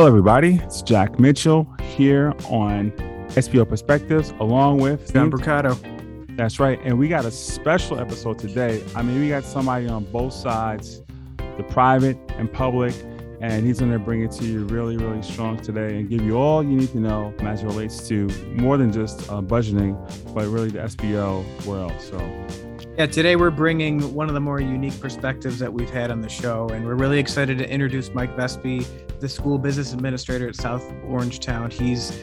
Hello, everybody. It's Jack Mitchell here on SBO Perspectives, along with Don Bricado. That's right. And we got a special episode today. I mean, we got somebody on both sides, the private and public, and he's going to bring it to you really, really strong today and give you all you need to know as it relates to more than just uh, budgeting, but really the SBO world. So, yeah, today we're bringing one of the more unique perspectives that we've had on the show, and we're really excited to introduce Mike Vespi, the school business administrator at South Orangetown. He's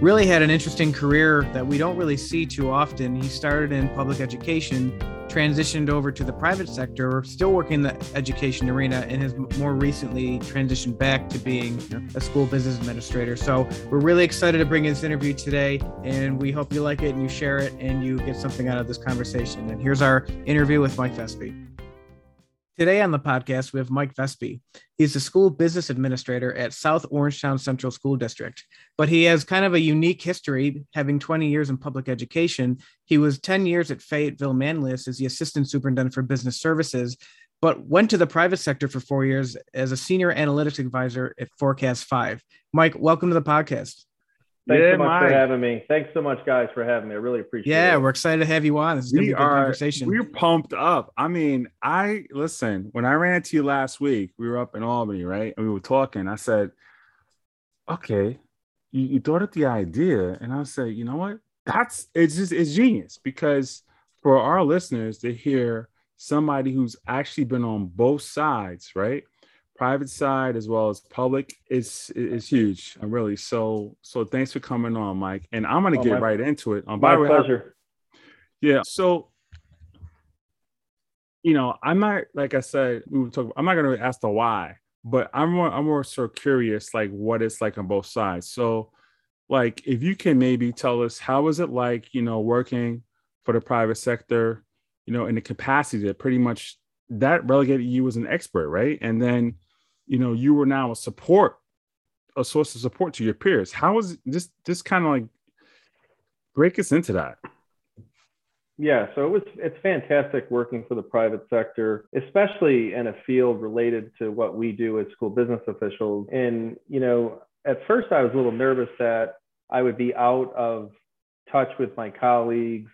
really had an interesting career that we don't really see too often. He started in public education, transitioned over to the private sector, still working in the education arena, and has more recently transitioned back to being a school business administrator. So we're really excited to bring this interview today, and we hope you like it and you share it and you get something out of this conversation. And here's our interview with Mike Vespi. Today on the podcast, we have Mike Vespi. He's the school business administrator at South Orangetown Central School District, but he has kind of a unique history, having 20 years in public education. He was 10 years at Fayetteville Manlius as the assistant superintendent for business services, but went to the private sector for four years as a senior analytics advisor at Forecast Five. Mike, welcome to the podcast. Thanks yeah, so much Mike. for having me. Thanks so much, guys, for having me. I really appreciate yeah, it. Yeah, we're excited to have you on. This is gonna be a good are, conversation. We're pumped up. I mean, I listen, when I ran into you last week, we were up in Albany, right? And we were talking. I said, Okay, you, you thought of the idea, and I said, you know what? That's it's just it's genius because for our listeners to hear somebody who's actually been on both sides, right? Private side as well as public is is huge. I'm really so so. Thanks for coming on, Mike. And I'm gonna oh, get my, right into it. Um, my way, pleasure. yeah. So you know, I'm not like I said. We were talking. I'm not gonna ask the why, but I'm more I'm more so curious, like what it's like on both sides. So, like, if you can maybe tell us how was it like, you know, working for the private sector, you know, in the capacity that pretty much that relegated you as an expert, right? And then, you know, you were now a support, a source of support to your peers. How was this? This kind of like break us into that. Yeah, so it was it's fantastic working for the private sector, especially in a field related to what we do as school business officials. And you know, at first I was a little nervous that I would be out of touch with my colleagues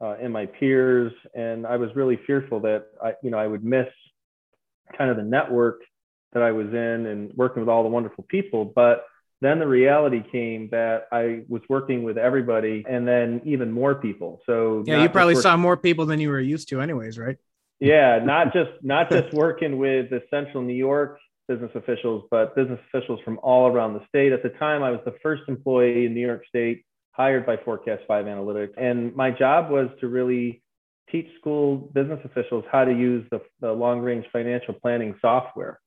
uh, and my peers, and I was really fearful that I, you know, I would miss kind of the network that I was in and working with all the wonderful people. But then the reality came that I was working with everybody, and then even more people. So yeah, you probably saw more people than you were used to, anyways, right? Yeah, not just not just working with the Central New York business officials, but business officials from all around the state. At the time, I was the first employee in New York State hired by Forecast 5 Analytics. And my job was to really teach school business officials how to use the, the long range financial planning software.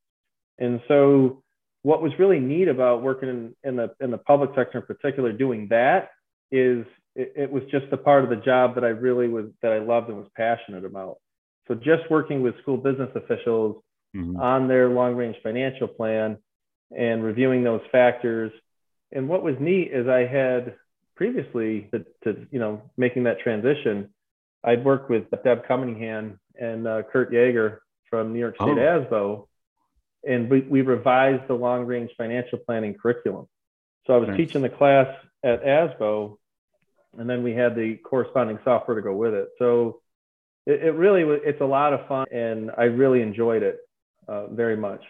And so, what was really neat about working in, in, the, in the public sector in particular, doing that is it, it was just a part of the job that I really was, that I loved and was passionate about. So, just working with school business officials mm-hmm. on their long range financial plan and reviewing those factors. And what was neat is I had previously to, to, you know making that transition, I'd worked with Deb Cunningham and uh, Kurt Yeager from New York State oh. ASBO, and we, we revised the long range financial planning curriculum. So I was nice. teaching the class at ASBO, and then we had the corresponding software to go with it. So it, it really it's a lot of fun, and I really enjoyed it uh, very much.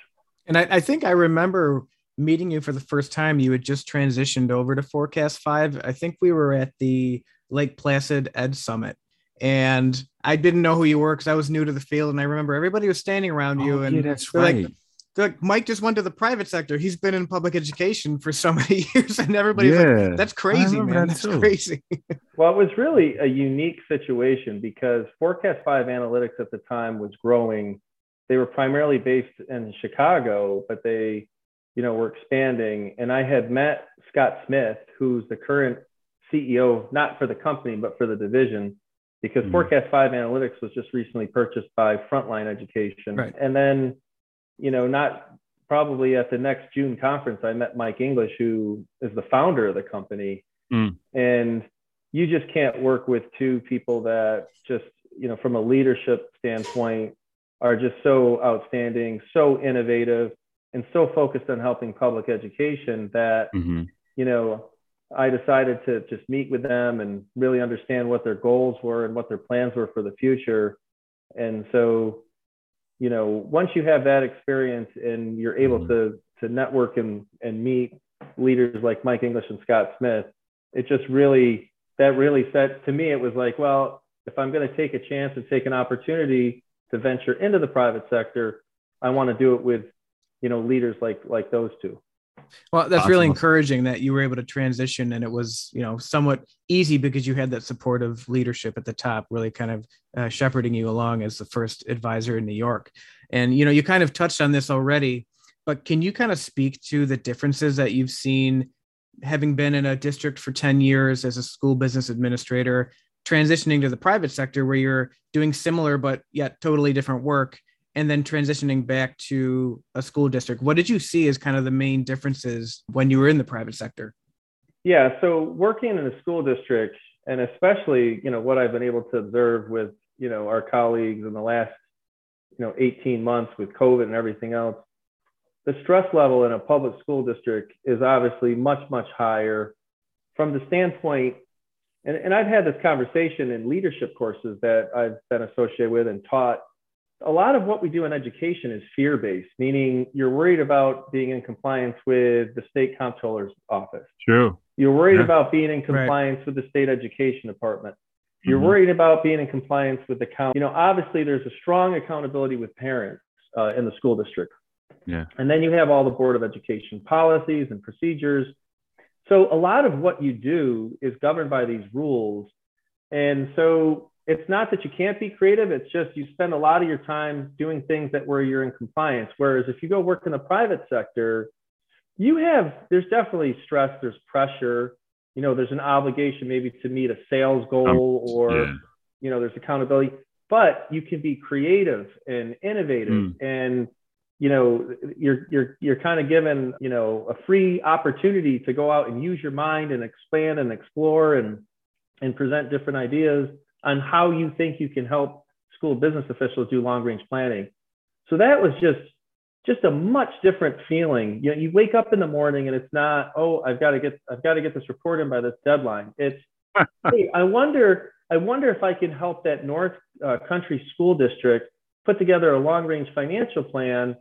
And I, I think I remember meeting you for the first time, you had just transitioned over to Forecast Five. I think we were at the Lake Placid Ed Summit, and I didn't know who you were because I was new to the field. And I remember everybody was standing around you, oh, and yeah, that's right. Like, like Mike just went to the private sector. He's been in public education for so many years, and everybody's yeah, like, "That's crazy, man. That That's too. crazy." well, it was really a unique situation because Forecast Five Analytics at the time was growing. They were primarily based in Chicago, but they you know, we're expanding. And I had met Scott Smith, who's the current CEO, not for the company, but for the division, because mm-hmm. Forecast 5 Analytics was just recently purchased by Frontline Education. Right. And then, you know, not probably at the next June conference, I met Mike English, who is the founder of the company. Mm. And you just can't work with two people that just, you know, from a leadership standpoint, are just so outstanding, so innovative, and so focused on helping public education that Mhm. you know I decided to just meet with them and really understand what their goals were and what their plans were for the future. And so, you know, once you have that experience and you're able Mhm. to to network and and meet leaders like Mike English and Scott Smith, it just really that really set to me it was like, well, if I'm going to take a chance and take an opportunity to venture into the private sector, I want to do it with, you know, leaders like like those two. Well, that's really encouraging that you were able to transition and it was, you know, somewhat easy because you had that supportive leadership at the top, really kind of uh, shepherding you along as the first advisor in New York. And, you know, you kind of touched on this already, but can you kind of speak to the differences that you've seen having been in a district for 10 years as a school business administrator, transitioning to the private sector where you're doing similar but yet totally different work? And then transitioning back to a school district what did you see as kind of the main differences when you were in the private sector Yeah, so working in a school district, and especially you know what I've been able to observe with you know our colleagues in the last you know 18 months with COVID and everything else, the stress level in a public school district is obviously much much higher from the standpoint. And, and I've had this conversation in leadership courses that I've been associated with and taught. A lot of what we do in education is fear based, meaning you're worried about being in compliance with the state comptroller's office. True. You're worried Yeah. about being in compliance with the state education department. You're Mhm. worried about being in compliance with the county. You know, obviously there's a strong accountability with parents uh, in the school district. Yeah. And then you have all the Board of Education policies and procedures. So a lot of what you do is governed by these rules. And so it's not that you can't be creative, it's just you spend a lot of your time doing things that where you're in compliance. Whereas if you go work in the private sector, you have there's definitely stress, there's pressure, you know, there's an obligation maybe to meet a sales goal or Yeah. you know there's accountability but you can be creative and innovative Mm. and you know you're you're you're kind of given you know a free opportunity to go out and use your mind and expand and explore and and present different ideas on how you think you can help school business officials do long range planning. So that was just just a much different feeling. You know you wake up in the morning and it's not oh i've got to get i've got to get this report in by this deadline. It's hey, I wonder, I wonder if I can help that North uh, Country School District put together a long-range financial plan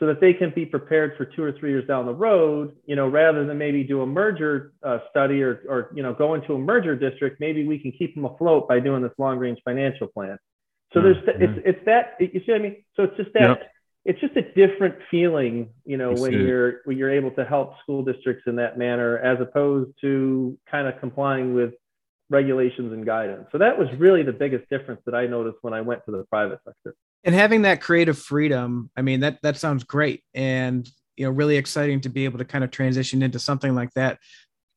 so that they can be prepared for two or three years down the road. You know, rather than maybe do a merger uh, study or, or you know, go into a merger district, maybe we can keep them afloat by doing this long-range financial plan. So there's, Mhm. it's, it's that, you see what I mean? So it's just that. Yep. It's just a different feeling, you know, when it. you're when you're able to help school districts in that manner, as opposed to kind of complying with regulations and guidance. So that was really the biggest difference that I noticed when I went to the private sector. And having that creative freedom i mean that that sounds great and you know really exciting to be able to kind of transition into something like that.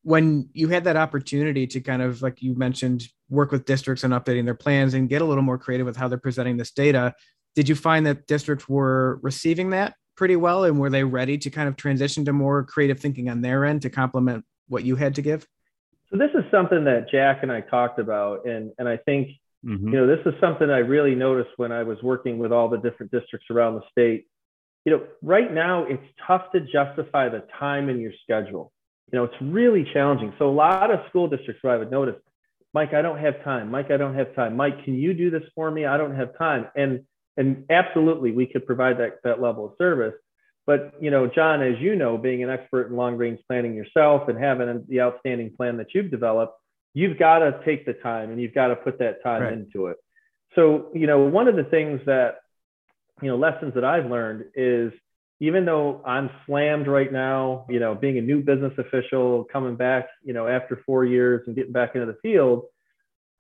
When you had that opportunity to kind of like you mentioned work with districts and updating their plans and get a little more creative with how they're presenting this data did you find that districts were receiving that pretty well and were they ready to kind of transition to more creative thinking on their end to complement what you had to give? So this is something that Jack and I talked about, and and I think Mhm. you know this is something I really noticed when I was working with all the different districts around the state. You know, right now it's tough to justify the time in your schedule. You know, it's really challenging. So a lot of school districts where I would notice, Mike, I don't have time. Mike, I don't have time. Mike, can you do this for me? I don't have time. And and absolutely, we could provide that that level of service. But you know, John, as you know, being an expert in long range planning yourself and having the outstanding plan that you've developed, you've got to take the time and you've got to put that time Right. into it. So you know, one of the things that you know lessons that I've learned is even though I'm slammed right now, you know, being a new business official, coming back, you know, after four years and getting back into the field,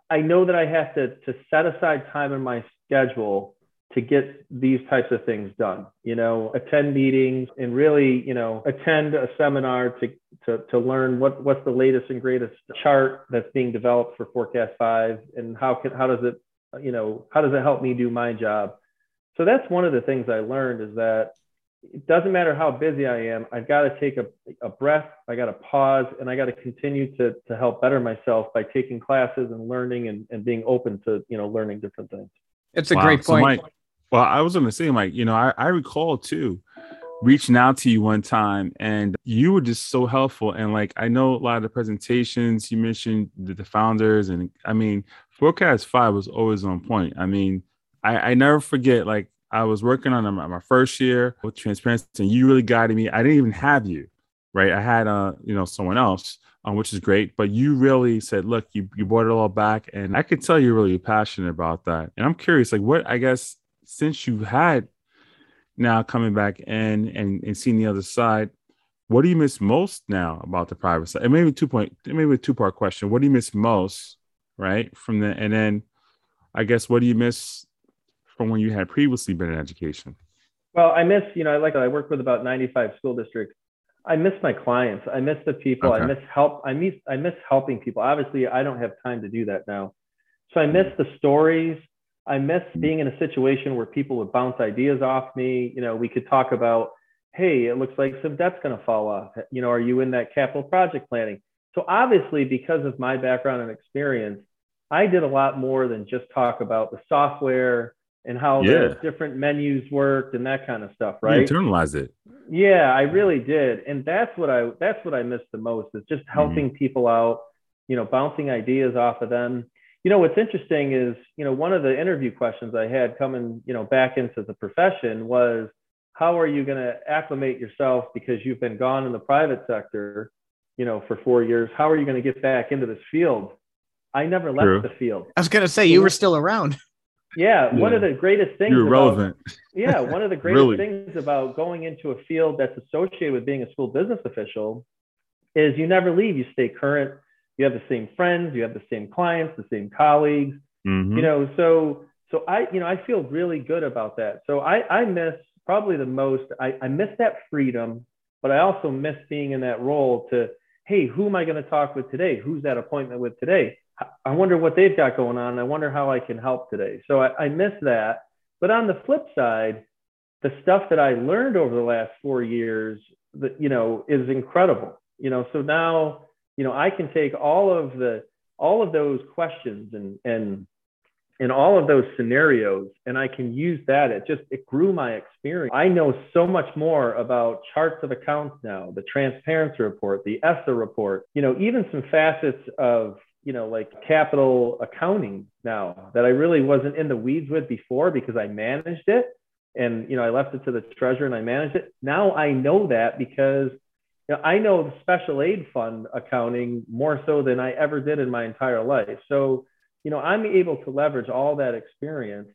I know that I have to to set aside time in my schedule to get these types of things done. You know, attend meetings and really, you know, attend a seminar to to to learn what what's the latest and greatest chart that's being developed for Forecast Five and how can how does it, you know, how does it help me do my job? So that's one of the things I learned is that it doesn't matter how busy I am, I've got to take a, a breath, I got to pause, and I got to continue to, to help better myself by taking classes and learning and, and being open to, you know, learning different things. it's a Wow. great So, point Mike, well, I was going to say, Mike, you know, I, I recall too reaching out to you one time and you were just so helpful. And like, I know a lot of the presentations you mentioned the, the founders and I mean, forecast five was always on point. I mean, I, I never forget, like I was working on my, my first year with transparency and you really guided me. I didn't even have you, right? I had, uh, you know, someone else. Um, which is great. But you really said, look, you, you brought it all back. And I could tell you're really passionate about that. And I'm curious, like, what I guess since you had now coming back in and, and seeing the other side, what do you miss most now about the private side? And maybe two point, maybe a two part question. What do you miss most, right? From the and then, I guess, what do you miss from when you had previously been in education? Well, I miss, you know, I like I work with about 95 school districts. I miss my clients. I miss the people. Okay. I miss help. I miss I miss helping people. Obviously, I don't have time to do that now. So I miss the stories. I miss being in a situation where people would bounce ideas off me. You know, we could talk about, hey, it looks like some debt's going to fall off. You know, are you in that capital project planning? So obviously, because of my background and experience, I did a lot more than just talk about the software and how yeah. the different menus worked and that kind of stuff, right? You internalize it. Yeah, I really did. And that's what I that's what I missed the most is just mm-hmm. helping mm-hmm. people out, you know, bouncing ideas off of them you know what's interesting is you know one of the interview questions i had coming you know back into the profession was how are you going to acclimate yourself because you've been gone in the private sector you know for four years? How are you going to get back into this field? I never left True. the field. I was going to say you were still around. Yeah, yeah, one of the greatest things you're about, relevant. Yeah one of the greatest really? things about going into a field that's associated with being a school business official is you never leave you stay current you have the same friends, you have the same clients, the same colleagues, mm-hmm. you know, so, so I, you know, I feel really good about that. So I, I miss probably the most, I, I miss that freedom, but I also miss being in that role to, Hey, who am I going to talk with today? Who's that appointment with today? I wonder what they've got going on. I wonder how I can help today. So I, I miss that. But on the flip side, the stuff that I learned over the last four years, that you know, is incredible. You know, so now you know, I can take all of the all of those questions and and and all of those scenarios and I can use that. It just it grew my experience. I know so much more about charts of accounts now, the transparency report, the ESSA report, you know, even some facets of you know, like capital accounting now that I really wasn't in the weeds with before because I managed it and you know I left it to the treasurer and I managed it. Now I know that because you know, I know the special aid fund accounting more so than I ever did in my entire life. So, you know, I'm able to leverage all that experience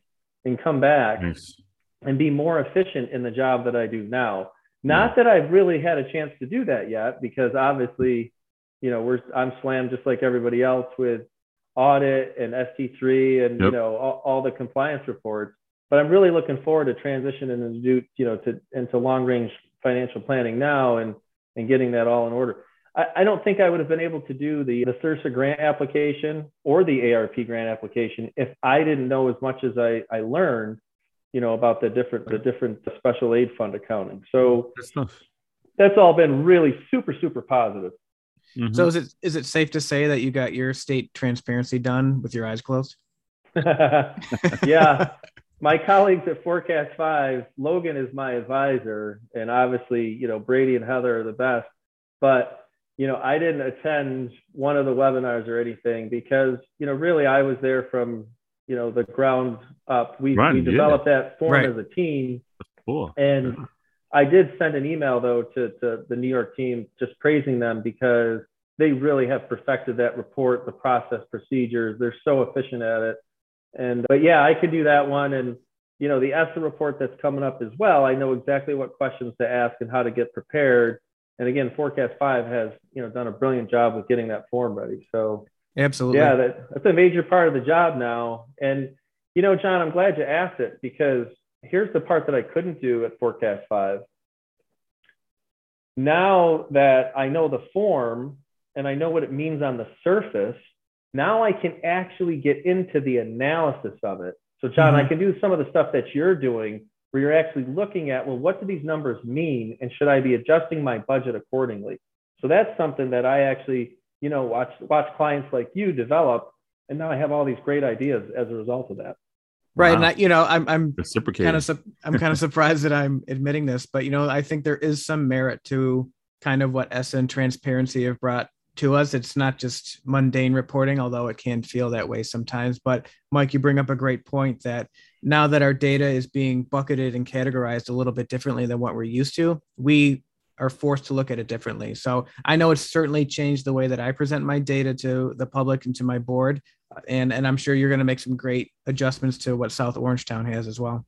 and come back nice. and be more efficient in the job that I do now. Hmm. Not yeah. that I've really had a chance to do that yet, because obviously, you know, we're I'm slammed just like everybody else with audit and ST3 and yep. you know all, all, the compliance reports. But I'm really looking forward to transitioning into you know to into long range financial planning now and and getting that all in order. I, I don't think I would have been able to do the, the SRSA grant application or the ARP grant application if I didn't know as much as I, I learned, you know, about the different the different special aid fund accounting. So that's all been really super, super positive. Mm-hmm. So is it is it safe to say that you got your state transparency done with your eyes closed? yeah, my colleagues at Forecast Five, Logan is my advisor, and obviously, you know, Brady and Heather are the best. But you know, I didn't attend one of the webinars or anything because you know, really, I was there from you know the ground up. We Run, we developed yeah. that form right. as a team, cool. and yeah. I did send an email though to, to the New York team just praising them because they really have perfected that report, the process, procedures. They're so efficient at it and but yeah, I could do that one. And you know, the ESSA report that's coming up as well. I know exactly what questions to ask and how to get prepared. And again, Forecast Five has you know done a brilliant job with getting that form ready. So absolutely, yeah, that, that's a major part of the job now. And you know, John, I'm glad you asked it because here's the part that I couldn't do at Forecast Five. Now that I know the form and I know what it means on the surface, now I can actually get into the analysis of it. So, John, mm-hmm. I can do some of the stuff that you're doing where you're actually looking at, well, what do these numbers mean? And should I be adjusting my budget accordingly? So that's something that I actually, you know, watch watch clients like you develop. And now I have all these great ideas as a result of that. Right, wow. and I, you know, I'm I'm kind of su- I'm kind of surprised that I'm admitting this, but you know, I think there is some merit to kind of what ESSA and transparency have brought to us. It's not just mundane reporting, although it can feel that way sometimes. But Mike, you bring up a great point that now that our data is being bucketed and categorized a little bit differently than what we're used to, we are forced to look at it differently. So I know it's certainly changed the way that I present my data to the public and to my board. And, and I'm sure you're going to make some great adjustments to what South Orangetown has as well.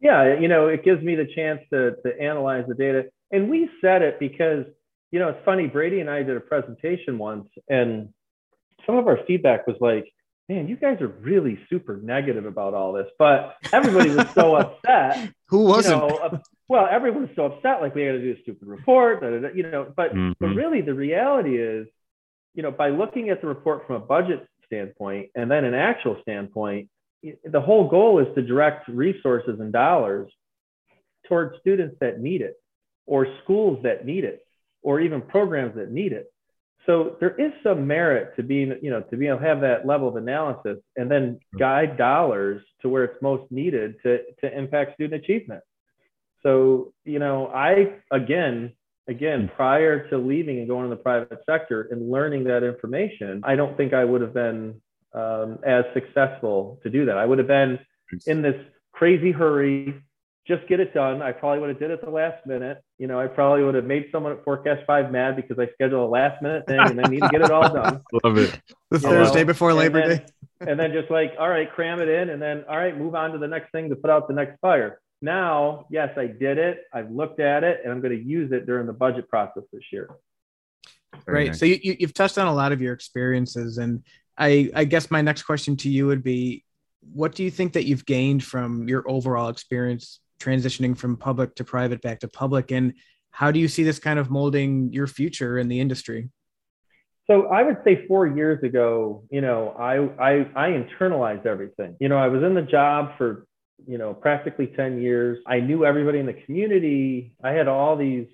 Yeah, you know, it gives me the chance to, to analyze the data. And we said it because you know, it's funny. Brady and I did a presentation once, and some of our feedback was like, man, you guys are really super negative about all this. But everybody was so upset. Who wasn't? You know, uh, well, everyone was so upset, like we had to do a stupid report, you know. But mm-hmm. but really, the reality is, you know, by looking at the report from a budget standpoint and then an actual standpoint, the whole goal is to direct resources and dollars towards students that need it or schools that need it or even programs that need it. So there is some merit to being, you know, to be able to have that level of analysis and then guide dollars to where it's most needed to, to impact student achievement. So, you know, I, again, again, prior to leaving and going in the private sector and learning that information, I don't think I would have been um, as successful to do that. I would have been in this crazy hurry, just get it done. I probably would have did it the last minute. You know, I probably would have made someone at Forecast Five mad because I scheduled a last minute thing and I need to get it all done. Love it. The Thursday know? before Labor and then, Day. And then just like, all right, cram it in, and then all right, move on to the next thing to put out the next fire. Now, yes, I did it. I've looked at it, and I'm going to use it during the budget process this year. Very Nice. So you, you've touched on a lot of your experiences, and I, I guess my next question to you would be, what do you think that you've gained from your overall experience transitioning from public to private back to public? And how do you see this kind of molding your future in the industry? So i would say four years ago you know i i, I internalized everything. You know i was in the job for you know practically 10 years. I knew everybody in the community. I had all these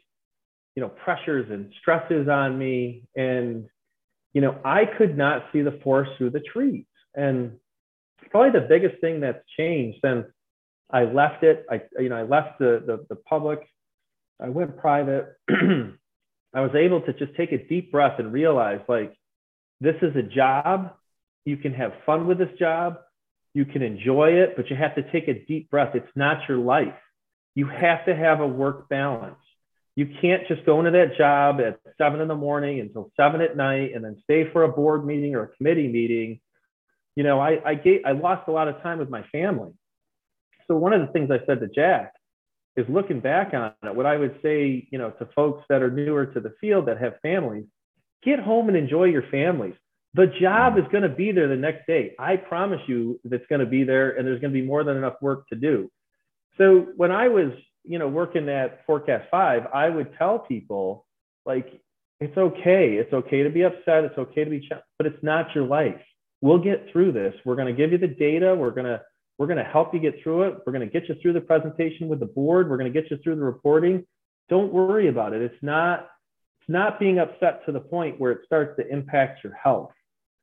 you know pressures and stresses on me. And you know i could not see the forest through the trees. And probably the biggest thing that's changed since I left it. I, you know, I left the, the, the public. I went private. I was able to just take a deep breath and realize like, this is a job. You can have fun with this job. You can enjoy it, but you have to take a deep breath. It's not your life. You have to have a work balance. You can't just go into that job at seven in the morning until seven at night and then stay for a board meeting or a committee meeting. You know, I, I, gave, I lost a lot of time with my family so one of the things I said to Jack is looking back on it, what I would say, you know, to folks that are newer to the field that have families, get home and enjoy your families. The job is going to be there the next day. I promise you that's going to be there and there's going to be more than enough work to do. So when I was, you know, working at Forecast 5, I would tell people like it's okay. It's okay to be upset. It's okay to be, ch- but it's not your life. We'll get through this. We're going to give you the data. We're going to we're going to help you get through it. We're going to get you through the presentation with the board. We're going to get you through the reporting. Don't worry about it. It's not it's not being upset to the point where it starts to impact your health.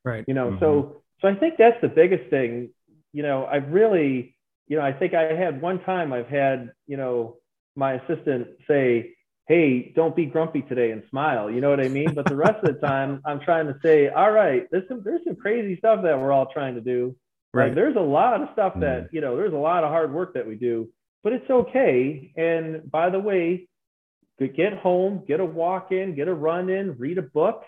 Right. You know, mm-hmm. so so I think that's the biggest thing. You know, I've really, you know, I think I had one time I've had, you know, my assistant say, hey, don't be grumpy today and smile. You know what I mean? But the rest of the time, I'm trying to say, all right, there's some there's some crazy stuff that we're all trying to do. Right. Like, there's a lot of stuff that, mm-hmm. you know, there's a lot of hard work that we do, but it's okay. And by the way, get home, get a walk in, get a run in, read a book.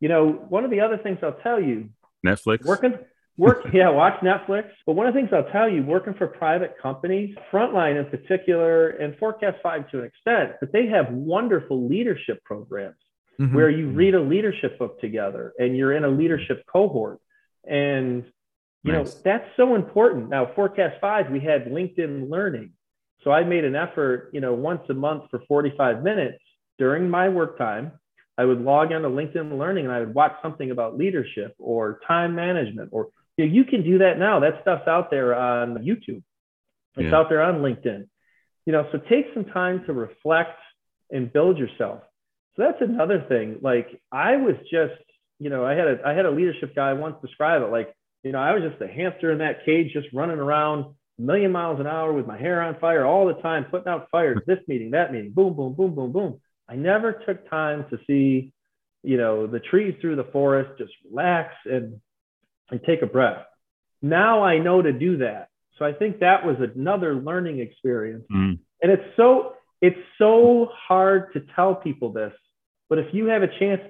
You know, one of the other things I'll tell you Netflix. Working, work, yeah, watch Netflix. But one of the things I'll tell you, working for private companies, Frontline in particular, and Forecast 5 to an extent, but they have wonderful leadership programs mm-hmm. where you read a leadership book together and you're in a leadership cohort. And you nice. know, that's so important. Now, Forecast 5, we had LinkedIn Learning. So I made an effort, you know, once a month for 45 minutes during my work time. I would log into LinkedIn Learning and I would watch something about leadership or time management. Or you, know, you can do that now. That stuff's out there on YouTube. It's yeah. out there on LinkedIn. You know, so take some time to reflect and build yourself. So that's another thing. Like I was just, you know, I had a I had a leadership guy once describe it like You know, I was just a hamster in that cage, just running around a million miles an hour with my hair on fire all the time, putting out fires, this meeting, that meeting, boom, boom, boom, boom, boom. I never took time to see, you know, the trees through the forest, just relax and and take a breath. Now I know to do that. So I think that was another learning experience. Mm. And it's so it's so hard to tell people this, but if you have a chance,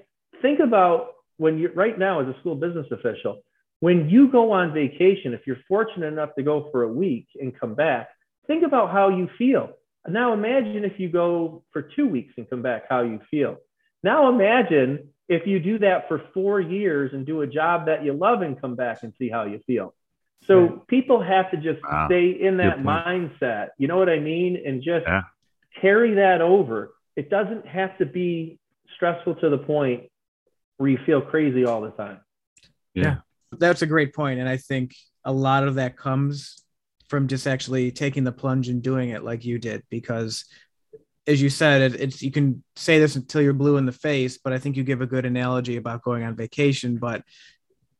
think about when you're right now as a school business official, when you go on vacation, if you're fortunate enough to go for a week and come back, think about how you feel. Now imagine if you go for two weeks and come back, how you feel. Now imagine if you do that for four years and do a job that you love and come back and see how you feel. So Right. people have to just Wow. stay in that mindset. You know what I mean? And just Yeah. carry that over. It doesn't have to be stressful to the point where you feel crazy all the time. Yeah. That's a great point, and I think a lot of that comes from just actually taking the plunge and doing it like you did, because as you said, it, it's you can say this until you're blue in the face, but I think you give a good analogy about going on vacation. But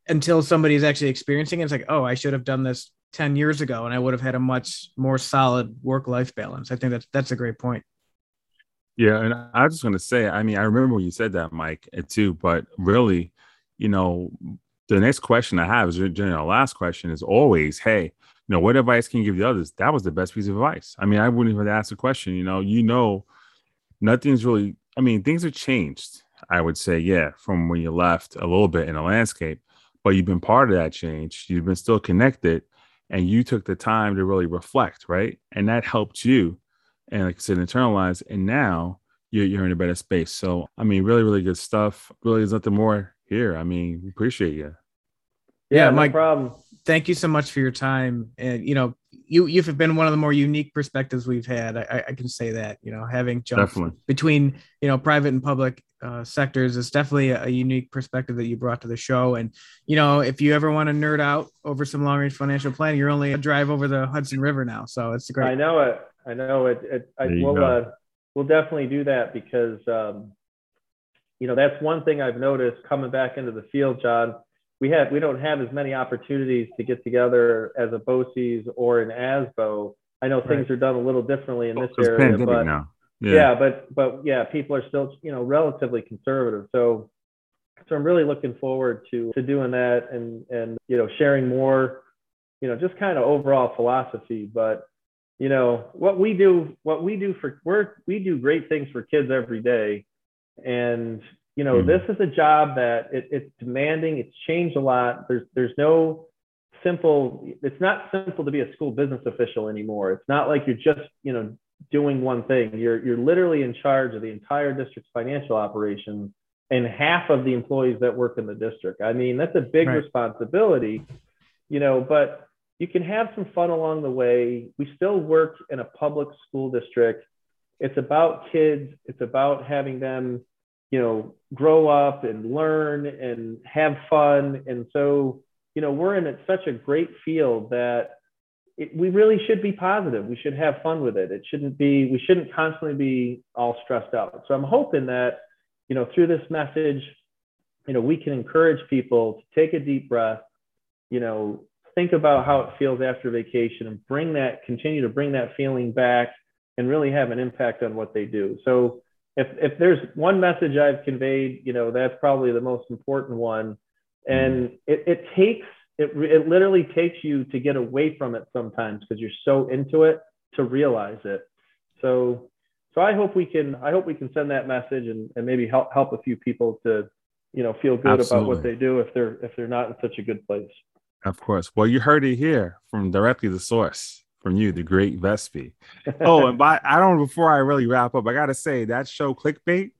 until somebody's actually experiencing it, it's like, oh, I should have done this 10 years ago and I would have had a much more solid work life balance. I think that's that's a great point. Yeah, and I was just gonna say, I mean, I remember when you said that, Mike, too. But really, you know, the next question I have is during our last question is always, hey, you know, what advice can you give the others? That was the best piece of advice. I mean, I wouldn't even ask the question. You know, you know, nothing's really. I mean, things have changed. I would say, yeah, from when you left a little bit in the landscape, but you've been part of that change. You've been still connected, and you took the time to really reflect, right? And that helped you and like I said, internalize. And now you're, you're in a better space. So, I mean, really, really good stuff. Really, there's nothing more here. I mean, we appreciate you. Yeah, no Mike- problem. thank you so much for your time and you know you you've been one of the more unique perspectives we've had i, I can say that you know having jumped Definitely. between you know private and public uh, sectors is definitely a, a unique perspective that you brought to the show and you know if you ever want to nerd out over some long range financial planning you're only a drive over the hudson river now so it's great. I know it. I know it. it I, we'll, uh, we'll definitely do that because, um, you know, that's one thing I've noticed coming back into the field, John. We have we don't have as many opportunities to get together as a BOCES or an ASBO. I know things Right. are done a little differently in this area, but now. yeah. but but yeah, people are still you know relatively conservative. So so I'm really looking forward to to doing that and and you know sharing more, you know, just kind of overall philosophy. But you know what we do, what we do for we're we do great things for kids every day, and you know Mhm. this is a job that it, it's demanding. It's changed a lot. There's there's no simple. It's not simple to be a school business official anymore. It's not like you're just you know doing one thing. You're you're literally in charge of the entire district's financial operations and half of the employees that work in the district. I mean, that's a big Right. responsibility, you know, but you can have some fun along the way. We still work in a public school district. It's about kids, it's about having them, you know, grow up and learn and have fun. And so, you know, we're in such a great field that it, we really should be positive. We should have fun with it. It shouldn't be, we shouldn't constantly be all stressed out. So I'm hoping that, you know, through this message, you know, we can encourage people to take a deep breath, you know, think about how it feels after vacation and bring that, continue to bring that feeling back and really have an impact on what they do. So if, if there's one message I've conveyed, you know, that's probably the most important one. And it, it takes, it, it literally takes you to get away from it sometimes because you're so into it to realize it. So, so I hope we can, I hope we can send that message and, and maybe help, help a few people to, you know, feel good about what they do if they're, if they're not in such a good place. Of course. Well, you heard it here from directly the source from you, the great Vespi. Oh, and by I don't before I really wrap up, I gotta say that show clickbait.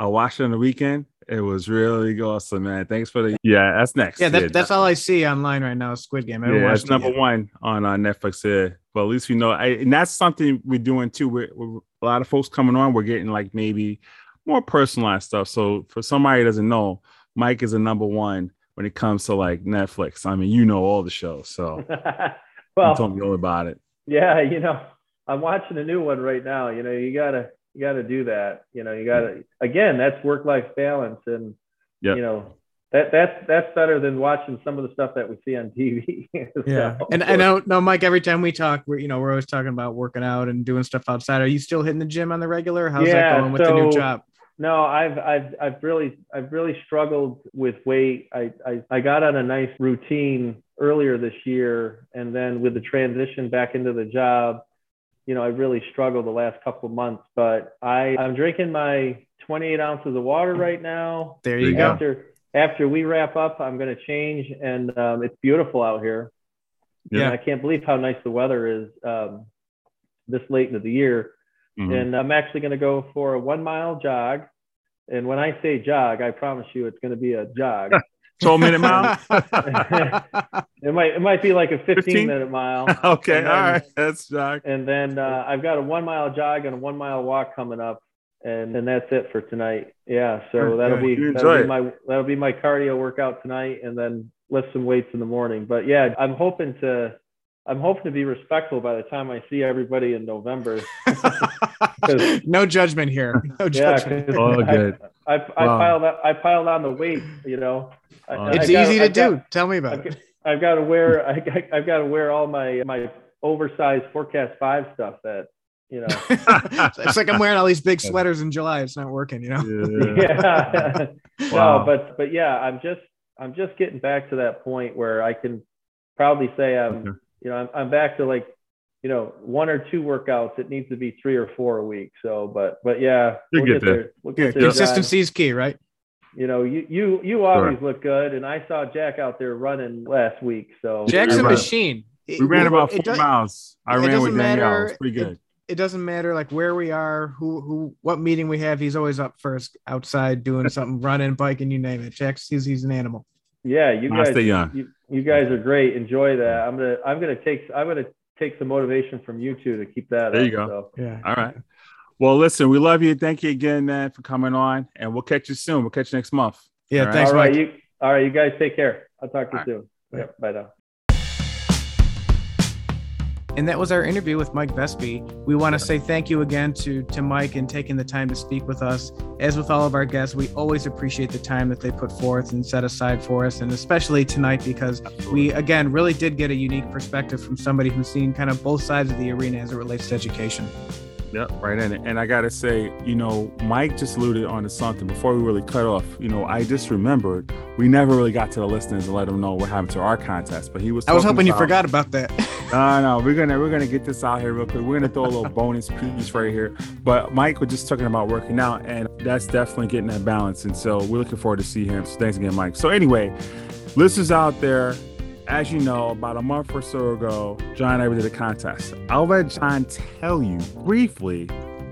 I watched it on the weekend. It was really awesome, man. Thanks for the yeah. That's next. yeah that, that's all i see online right now squid game I yeah, it's number yet. one on uh, Netflix here. But at least we know, I, and that's something we're doing too. We're, we're- a lot of folks coming on. We're getting like maybe more personalized stuff. So for somebody who doesn't know, Mike is a number one when it comes to like Netflix. I mean, you know all the shows, so you well, told me all about it. Yeah, you know, I'm watching a new one right now. You know, you gotta, you gotta do that. You know, you gotta, again, that's work-life balance. And, Yep. you know, that that's that's better than watching some of the stuff that we see on TV. yeah, so, and I know, no, Mike. Every time we talk, we're you know we're always talking about working out and doing stuff outside. Are you still hitting the gym on the regular? How's yeah, that going with so, the new job? No, I've I've I've really I've really struggled with weight. I, I I got on a nice routine earlier this year, and then with the transition back into the job, you know, I really struggled the last couple of months. But I I'm drinking my 28 ounces of water right now. There you after, go after we wrap up, I'm going to change, and um, it's beautiful out here. Yeah, and I can't believe how nice the weather is um, this late into the year. Mm-hmm. And I'm actually going to go for a one mile jog. And when I say jog, I promise you, it's going to be a jog. 12 minute mile. it might it might be like a 15, 15? minute mile. okay, then, all right, that's jog. And then uh, I've got a one mile jog and a one mile walk coming up and and that's it for tonight. Yeah, so that'll be that'll be my that'll be my cardio workout tonight, and then lift some weights in the morning. But yeah, I'm hoping to I'm hoping to be respectful by the time I see everybody in November. no judgment here. No judgment. Yeah, oh, good. I, I, I wow. piled up, I piled on the weight. You know, it's easy to I've do. Got, Tell me about I've, it. I've got to wear I, I've got to wear all my my oversized forecast five stuff that you know it's like i'm wearing all these big sweaters in july it's not working you know yeah, wow. no but but yeah i'm just i'm just getting back to that point where i can proudly say i'm okay. you know I'm, I'm back to like you know one or two workouts it needs to be three or four a week so but but yeah we'll get, there. We'll get there consistency is key right you know, you you you always sure. look good, and I saw Jack out there running last week. So Jack's a machine. We ran about four miles. I ran with Danielle. It's pretty good. It, it doesn't matter like where we are, who who what meeting we have. He's always up first, outside doing something, running, biking, you name it. Checks. He's he's an animal. Yeah, you guys. Stay young. You, you guys are great. Enjoy that. I'm gonna I'm gonna take I'm gonna take some motivation from you two to keep that. There up, you go. So. Yeah. All right. Well, listen, we love you. Thank you again, man, for coming on, and we'll catch you soon. We'll catch you next month. Yeah. All right? Thanks. All right. Mike. You, all right. You guys take care. I'll talk to you soon. Yep. Bye now. And that was our interview with Mike Vespi. We want to say thank you again to, to Mike and taking the time to speak with us. As with all of our guests, we always appreciate the time that they put forth and set aside for us, and especially tonight because we, again, really did get a unique perspective from somebody who's seen kind of both sides of the arena as it relates to education. Yep, right in it. And I gotta say, you know, Mike just alluded on to something before we really cut off. You know, I just remembered we never really got to the listeners and let them know what happened to our contest. But he was. I was hoping about, you forgot about that. no, no, we're gonna we're gonna get this out here real quick. We're gonna throw a little bonus piece right here. But Mike was just talking about working out, and that's definitely getting that balance. And so we're looking forward to see him. So thanks again, Mike. So anyway, listeners out there as you know, about a month or so ago, John and I did a contest. I'll let John tell you briefly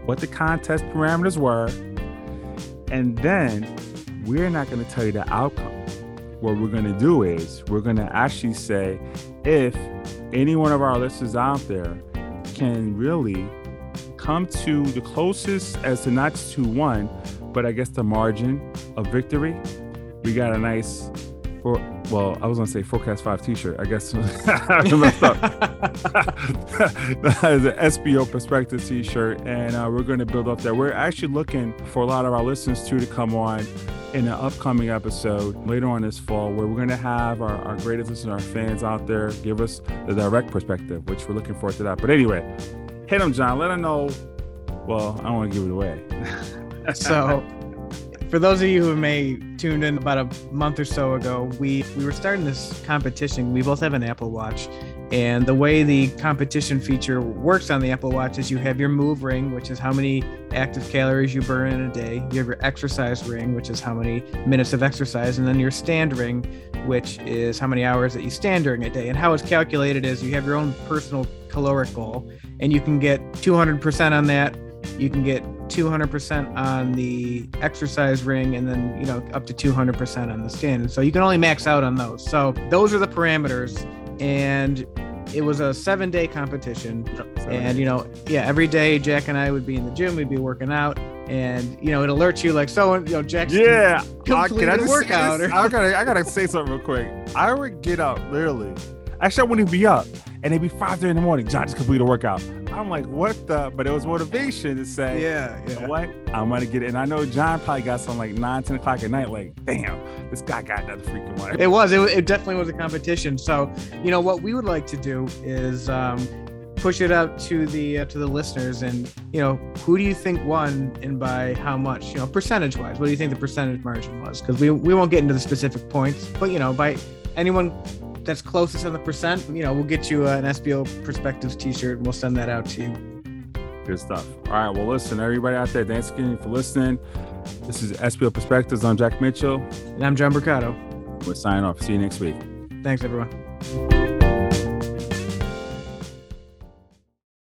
what the contest parameters were, and then we're not going to tell you the outcome. What we're going to do is we're going to actually say if any one of our listeners out there can really come to the closest as to not to one, but I guess the margin of victory. We got a nice for well, I was gonna say Forecast Five T-shirt. I guess I messed up. that is an SBO Perspective T-shirt, and uh, we're gonna build up there. We're actually looking for a lot of our listeners too to come on in an upcoming episode later on this fall, where we're gonna have our, our greatest listeners, our fans out there, give us the direct perspective, which we're looking forward to that. But anyway, hit them, John. Let them know. Well, I don't want to give it away. so for those of you who may tuned in about a month or so ago, we we were starting this competition. We both have an Apple Watch, and the way the competition feature works on the Apple Watch is you have your move ring, which is how many active calories you burn in a day. You have your exercise ring, which is how many minutes of exercise, and then your stand ring, which is how many hours that you stand during a day. And how it's calculated is you have your own personal caloric goal, and you can get 200% on that you can get 200% on the exercise ring and then you know up to 200% on the stand so you can only max out on those. So those are the parameters. And it was a seven day competition and you know yeah every day jack and i would be in the gym. We'd be working out. And you know it alerts you like so you know jack yeah. Completed uh, can I workout or- i gotta i gotta say something real quick. I would get up literally Actually, I wouldn't even be up, and it'd be five thirty in the morning. John just complete a workout. I'm like, what the? But it was motivation to say, Yeah, you know what? I'm gonna get it. And I know John probably got some like nine, 10 o'clock at night. Like, damn, this guy got another freaking one. It was. It, it definitely was a competition. So, you know, what we would like to do is um, push it out to the uh, to the listeners, and you know, who do you think won, and by how much? You know, percentage wise, what do you think the percentage margin was? Because we we won't get into the specific points, but you know, by anyone that's closest on the percent, you know, we'll get you uh, an SBO Perspectives T-shirt, and we'll send that out to you. Good stuff. All right. Well, listen, everybody out there, thanks again for listening. This is SBO Perspectives. I'm Jack Mitchell. And I'm John Mercado. We're signing off. See you next week. Thanks, everyone.